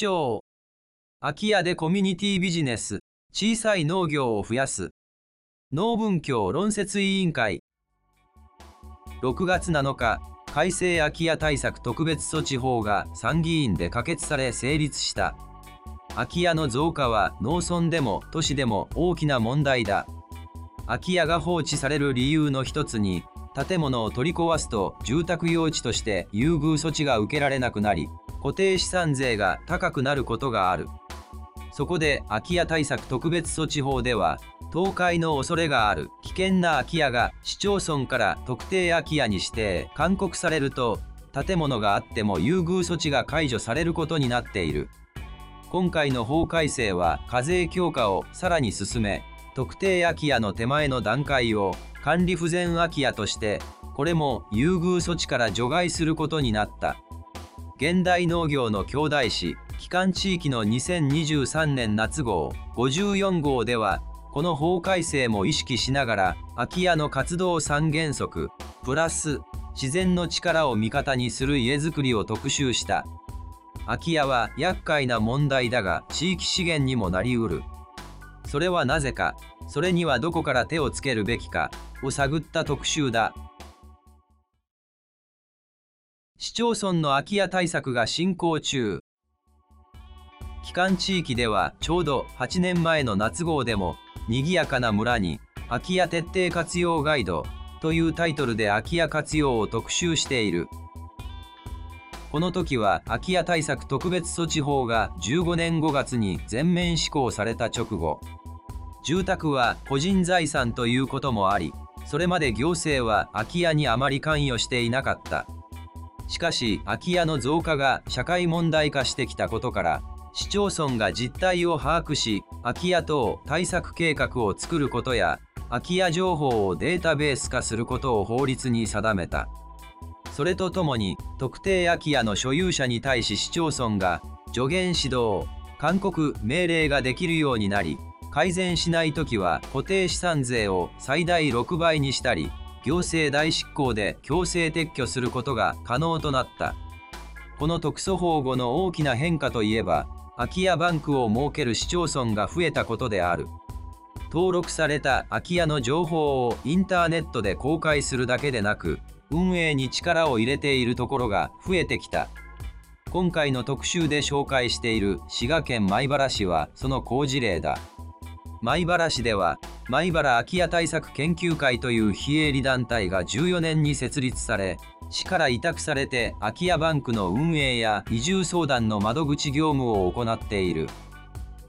張。空き家でコミュニティビジネス、小さい農業を増やす。農文教論説委員会。6月7日、改正空き家対策特別措置法が参議院で可決され成立した。空き家の増加は農村でも都市でも大きな問題だ。空き家が放置される理由の一つに、建物を取り壊すと住宅用地として優遇措置が受けられなくなり、固定資産税が高くなることがある。そこで空き家対策特別措置法では、倒壊の恐れがある危険な空き家が市町村から特定空き家に指定勧告されると、建物があっても優遇措置が解除されることになっている。今回の法改正は課税強化をさらに進め、特定空き家の手前の段階を管理不全空き家として、これも優遇措置から除外することになった。現代農業の兄弟紙、機関地域の2023年夏号54号では、この法改正も意識しながら、空き家の活動三原則、プラス、自然の力を味方にする家づくりを特集した。空き家は厄介な問題だが、地域資源にもなりうる。それはなぜか、それにはどこから手をつけるべきかを探った特集だ。市町村の空き家対策が進行中。帰還地域ではちょうど8年前の夏号でも、賑やかな村に空き家徹底活用ガイドというタイトルで空き家活用を特集している。この時は空き家対策特別措置法が15年5月に全面施行された直後、住宅は個人財産ということもあり、それまで行政は空き家にあまり関与していなかった。しかし、空き家の増加が社会問題化してきたことから、市町村が実態を把握し、空き家等対策計画を作ることや、空き家情報をデータベース化することを法律に定めた。それとともに、特定空き家の所有者に対し市町村が助言指導、勧告、命令ができるようになり、改善しないときは固定資産税を最大6倍にしたり、行政代執行で強制撤去することが可能となった。この特措法後の大きな変化といえば、空き家バンクを設ける市町村が増えたことである。登録された空き家の情報をインターネットで公開するだけでなく、運営に力を入れているところが増えてきた。今回の特集で紹介している滋賀県米原市はその好事例だ。米原市では米原空き家対策研究会という非営利団体が14年に設立され市から委託されて空き家バンクの運営や移住相談の窓口業務を行っている。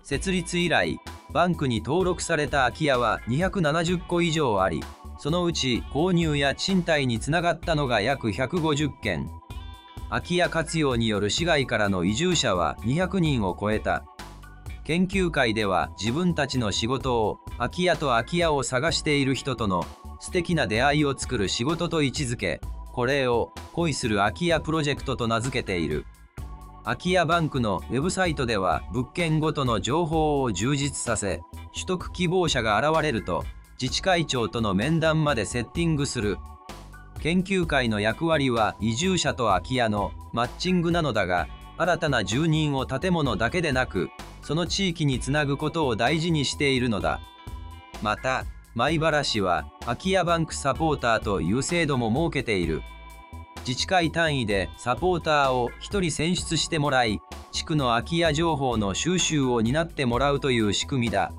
設立以来バンクに登録された空き家は270個以上ありそのうち購入や賃貸につながったのが約150件。空き家活用による市外からの移住者は200人を超えた。研究会では自分たちの仕事を空き家と空き家を探している人との素敵な出会いを作る仕事と位置づけこれを恋する空き家プロジェクトと名付けている。空き家バンクのウェブサイトでは物件ごとの情報を充実させ取得希望者が現れると自治会長との面談までセッティングする。研究会の役割は移住者と空き家のマッチングなのだが新たな住人を建物だけでなくその地域につなぐことを大事にしているのだ。また米原市は空き家バンクサポーターという制度も設けている。自治会単位でサポーターを1人選出してもらい地区の空き家情報の収集を担ってもらうという仕組みだ。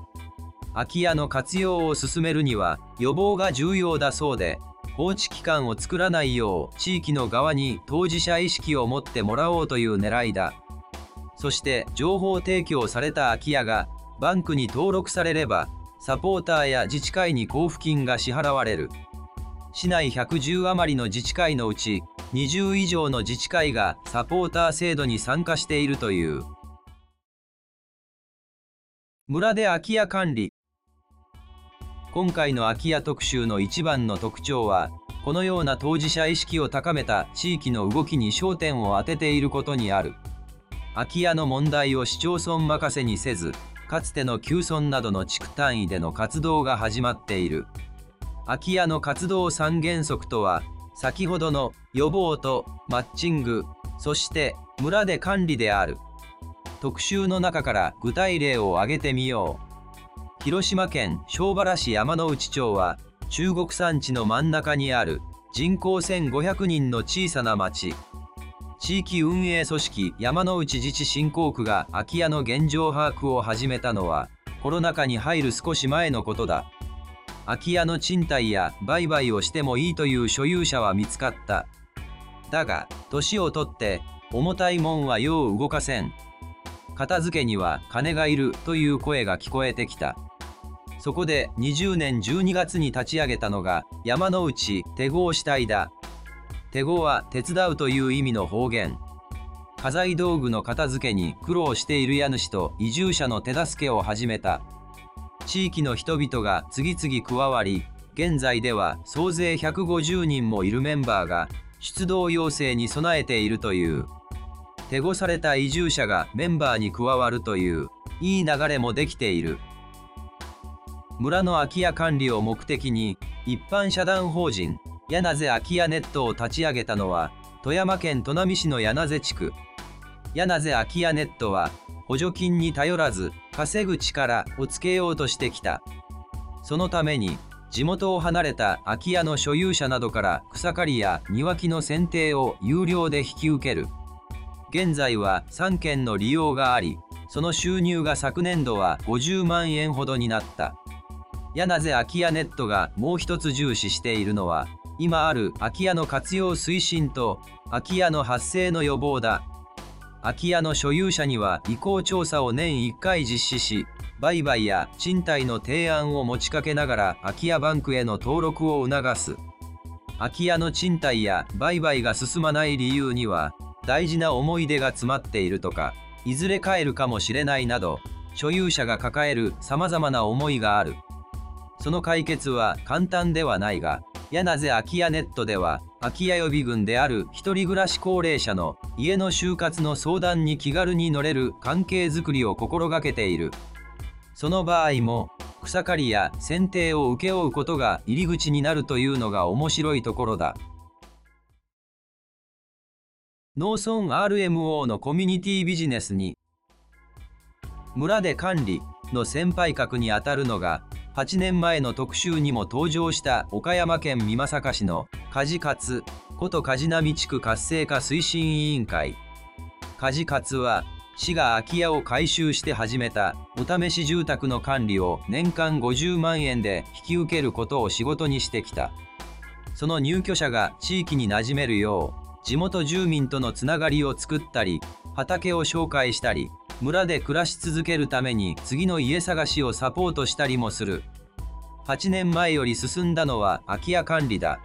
空き家の活用を進めるには予防が重要だそうで放置期間を作らないよう地域の側に当事者意識を持ってもらおうという狙いだ。そして情報提供された空き家がバンクに登録されればサポーターや自治会に交付金が支払われる。市内110余りの自治会のうち20以上の自治会がサポーター制度に参加しているという。村で空き家管理。今回の空き家特集の一番の特徴はこのような当事者意識を高めた地域の動きに焦点を当てていることにある。空き家の問題を市町村任せにせず、かつての旧村などの地区単位での活動が始まっている。空き家の活動三原則とは、先ほどの予防とマッチング、そして村で管理である。特集の中から具体例を挙げてみよう広島県庄原市山之内町は中国山地の真ん中にある人口1500人の小さな町地域運営組織山之内自治振興区が空き家の現状把握を始めたのはコロナ禍に入る少し前のことだ。空き家の賃貸や売買をしてもいいという所有者は見つかった。だが年をとって重たいもんはよう動かせん。片付けには金がいるという声が聞こえてきた。そこで20年12月に立ち上げたのが山之内手合主体だ。手合は手伝うという意味の方言。家財道具の片付けに苦労している家主と移住者の手助けを始めた。地域の人々が次々加わり現在では総勢150人もいるメンバーが出動要請に備えているという。手ごされた移住者がメンバーに加わるといういい流れもできている。村の空き家管理を目的に一般社団法人柳瀬空き家ネットを立ち上げたのは富山県砺波市の柳瀬地区。柳瀬空き家ネットは補助金に頼らず稼ぐ力をつけようとしてきた。そのために地元を離れた空き家の所有者などから草刈りや庭木の剪定を有料で引き受ける。現在は3件の利用がありその収入が昨年度は50万円ほどになった。柳瀬空き家ネットがもう一つ重視しているのは今ある空き家の活用推進と空き家の発生の予防だ。空き家の所有者には意向調査を年1回実施し売買や賃貸の提案を持ちかけながら空き家バンクへの登録を促す。空き家の賃貸や売買が進まない理由には大事な思い出が詰まっているとかいずれ帰るかもしれないなど所有者が抱えるさまざまな思いがある。その解決は簡単ではないが柳瀬空き家ネットでは空き家予備軍である一人暮らし高齢者の家の就活の相談に気軽に乗れる関係づくりを心がけている。その場合も草刈りや剪定を請け負うことが入り口になるというのが面白いところだ。農村 RMO のコミュニティビジネスに村で管理の先輩格にあたるのが8年前の特集にも登場した岡山県美作市の梶勝こと梶波地区活性化推進委員会。梶勝は市が空き家を改修して始めたお試し住宅の管理を年間50万円で引き受けることを仕事にしてきた。その入居者が地域に馴染めるよう地元住民とのつながりを作ったり畑を紹介したり村で暮らし続けるために次の家探しをサポートしたりもする。8年前より進んだのは空き家管理だ。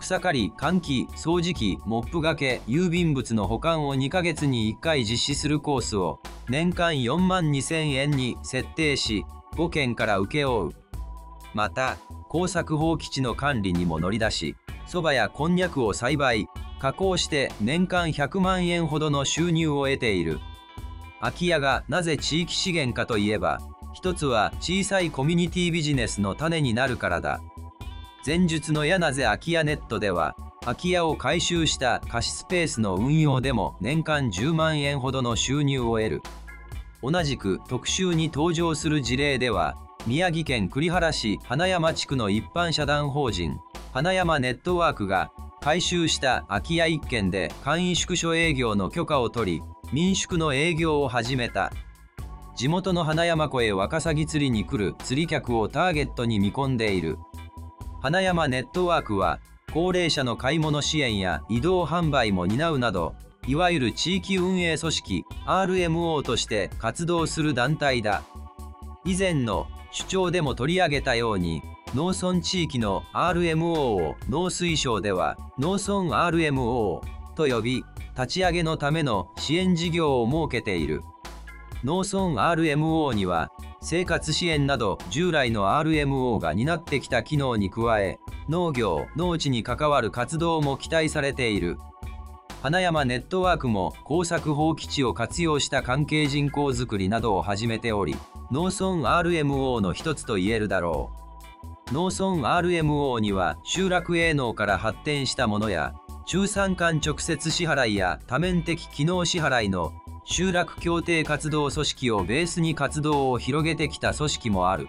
草刈り換気掃除機モップがけ郵便物の保管を2ヶ月に1回実施するコースを年間4万2000円に設定し5件から請け負う。また耕作放棄地の管理にも乗り出しそばやこんにゃくを栽培。加工して年間100万円ほどの収入を得ている。空き家がなぜ地域資源かといえば一つは小さいコミュニティビジネスの種になるからだ。前述の柳瀬空き家ネットでは空き家を改修した貸しスペースの運用でも年間10万円ほどの収入を得る。同じく特集に登場する事例では宮城県栗原市花山地区の一般社団法人花山ネットワークが改修した空き家1軒で簡易宿所営業の許可を取り民宿の営業を始めた。地元の花山湖へワカサギ釣りに来る釣り客をターゲットに見込んでいる。花山ネットワークは高齢者の買い物支援や移動販売も担うなどいわゆる地域運営組織 RMO として活動する団体だ。以前の主張でも取り上げたように農村地域の RMO を農水省では農村 RMO と呼び立ち上げのための支援事業を設けている。農村 RMO には生活支援など従来の RMO が担ってきた機能に加え農業農地に関わる活動も期待されている。花山ネットワークも耕作放棄地を活用した関係人口づくりなどを始めており農村 RMO の一つと言えるだろう。農村 RMO には集落営農から発展したものや中山間直接支払いや多面的機能支払いの集落協定活動組織をベースに活動を広げてきた組織もある。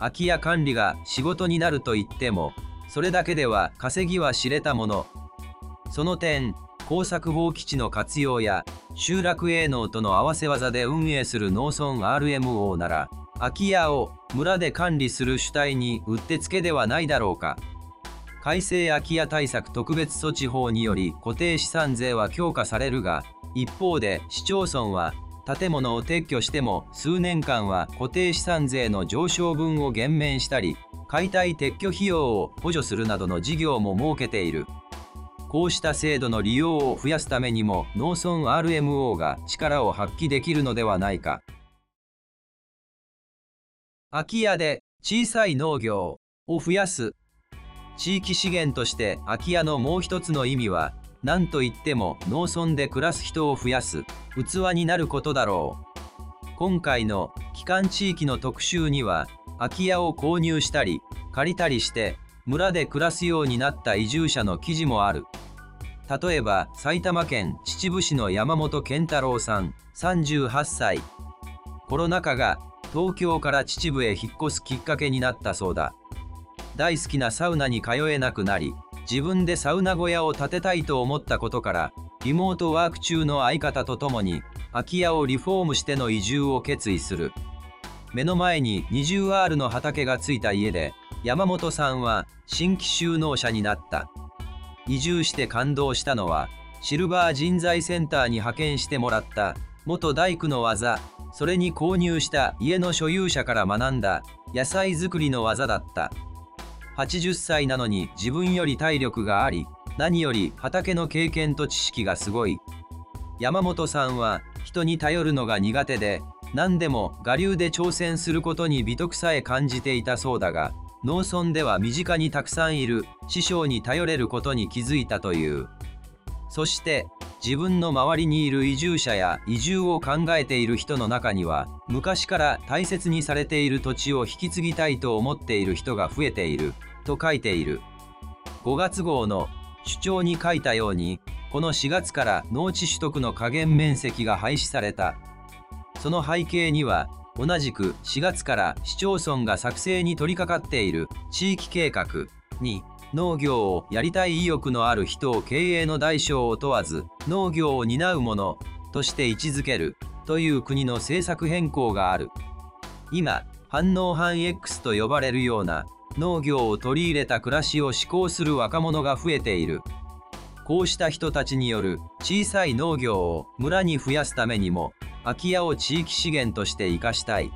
空き家管理が仕事になると言ってもそれだけでは稼ぎは知れたもの。その点工作法基地の活用や集落営農との合わせ技で運営する農村 RMO なら空き家を村で管理する主体にうってつけではないだろうか。改正空き家対策特別措置法により固定資産税は強化されるが一方で市町村は建物を撤去しても数年間は固定資産税の上昇分を減免したり解体撤去費用を補助するなどの事業も設けている。こうした制度の利用を増やすためにも農村 RMO が力を発揮できるのではないか。空き家で小さい農業を増やす地域資源として空き家のもう一つの意味は何といっても農村で暮らす人を増やす器になることだろう。今回の帰還地域の特集には空き家を購入したり借りたりして村で暮らすようになった移住者の記事もある。例えば埼玉県秩父市の山本健太郎さん38歳。コロナ禍が東京から秩父へ引っ越すきっかけになったそうだ。大好きなサウナに通えなくなり自分でサウナ小屋を建てたいと思ったことからリモートワーク中の相方と共に空き家をリフォームしての移住を決意する。目の前に 20R の畑がついた家で山本さんは新規就農者になった。移住して感動したのはシルバー人材センターに派遣してもらった元大工の技それに購入した家の所有者から学んだ野菜作りの技だった。80歳なのに自分より体力があり何より畑の経験と知識がすごい。山本さんは人に頼るのが苦手で何でも我流で挑戦することに美徳さえ感じていたそうだが農村では身近にたくさんいる師匠に頼れることに気づいたという。そして自分の周りにいる移住者や移住を考えている人の中には昔から大切にされている土地を引き継ぎたいと思っている人が増えていると書いている。5月号の主張に書いたようにこの4月から農地取得の加減面積が廃止された。その背景には同じく4月から市町村が作成に取り掛かっている地域計画に農業をやりたい意欲のある人を経営の大小を問わず農業を担う者として位置づけるという国の政策変更がある。今反応反 X と呼ばれるような農業を取り入れた暮らしを志向する若者が増えている。こうした人たちによる小さい農業を村に増やすためにも空き家を地域資源として生かしたい。